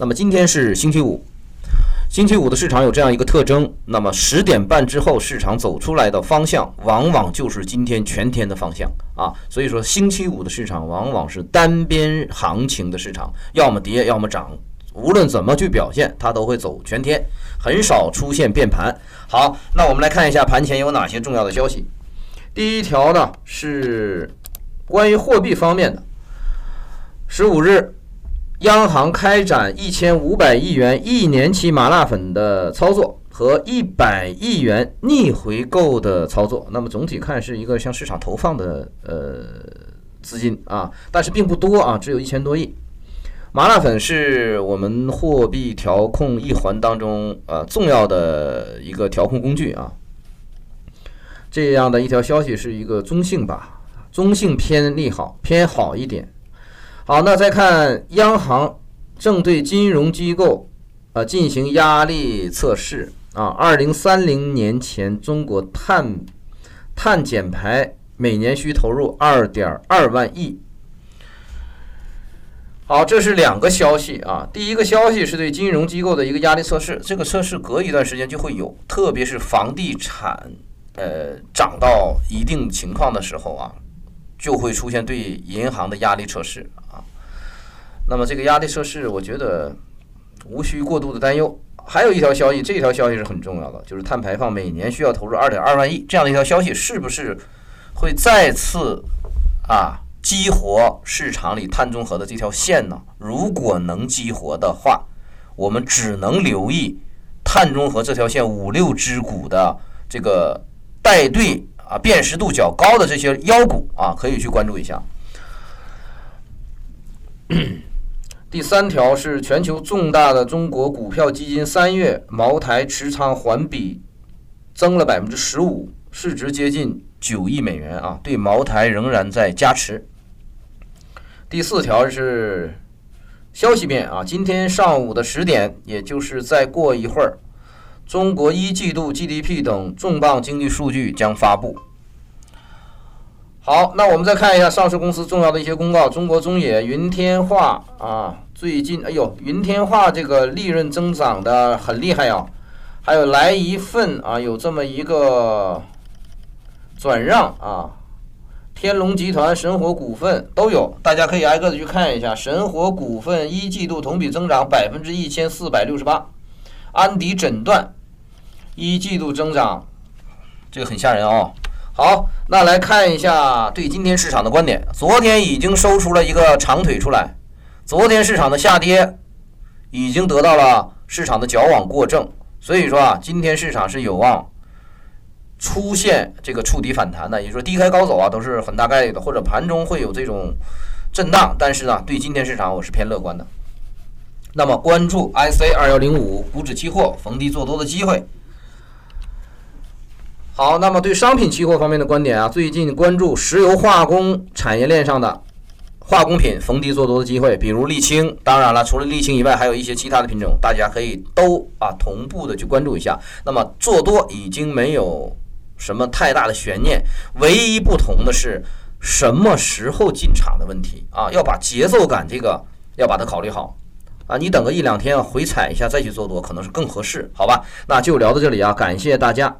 那么今天是星期五，星期五的市场有这样一个特征，那么十点半之后市场走出来的方向，往往就是今天全天的方向啊。所以说，星期五的市场往往是单边行情的市场，要么跌，要么涨。无论怎么去表现，它都会走全天，很少出现变盘。好，那我们来看一下盘前有哪些重要的消息。第一条呢是关于货币方面的。十五日，央行开展一千五百亿元一年期麻辣粉的操作和一百亿元逆回购的操作。那么总体看是一个向市场投放的呃资金啊，但是并不多啊，只有一千多亿。麻辣粉是我们货币调控一环当中呃重要的一个调控工具啊。这样的一条消息是一个中性吧，中性偏利好，偏好一点。好，那再看央行正对金融机构呃进行压力测试啊。二零三零年前，中国碳碳减排每年需投入二点二万亿。好，这是两个消息啊。第一个消息是对金融机构的一个压力测试，这个测试隔一段时间就会有，特别是房地产呃涨到一定情况的时候啊，就会出现对银行的压力测试。那么这个压力测试，我觉得无需过度的担忧。还有一条消息，这条消息是很重要的，就是碳排放每年需要投入二点二万亿这样的一条消息，是不是会再次啊？激活市场里碳中和的这条线呢？如果能激活的话，我们只能留意碳中和这条线五六只股的这个带队啊，辨识度较高的这些妖股啊，可以去关注一下。第三条是全球重大的中国股票基金三月茅台持仓环比增了百分之十五，市值接近九亿美元啊，对茅台仍然在加持。第四条是消息面啊，今天上午的十点，也就是再过一会儿，中国一季度 GDP 等重磅经济数据将发布。好，那我们再看一下上市公司重要的一些公告。中国中冶、云天化啊，最近哎呦，云天化这个利润增长的很厉害呀。还有来一份啊，有这么一个转让啊。天龙集团、神火股份都有，大家可以挨个的去看一下。神火股份一季度同比增长百分之一千四百六十八，安迪诊断一季度增长，这个很吓人啊！好，那来看一下对今天市场的观点。昨天已经收出了一个长腿出来，昨天市场的下跌已经得到了市场的矫枉过正，所以说啊，今天市场是有望。出现这个触底反弹的，也就是说低开高走啊，都是很大概率的，或者盘中会有这种震荡。但是呢，对今天市场我是偏乐观的。那么关注 IC 二幺零五股指期货逢低做多的机会。好，那么对商品期货方面的观点啊，最近关注石油化工产业链上的化工品逢低做多的机会，比如沥青。当然了，除了沥青以外，还有一些其他的品种，大家可以都啊同步的去关注一下。那么做多已经没有。什么太大的悬念？唯一不同的是什么时候进场的问题啊？要把节奏感这个要把它考虑好啊！你等个一两天回踩一下再去做多，可能是更合适，好吧？那就聊到这里啊，感谢大家。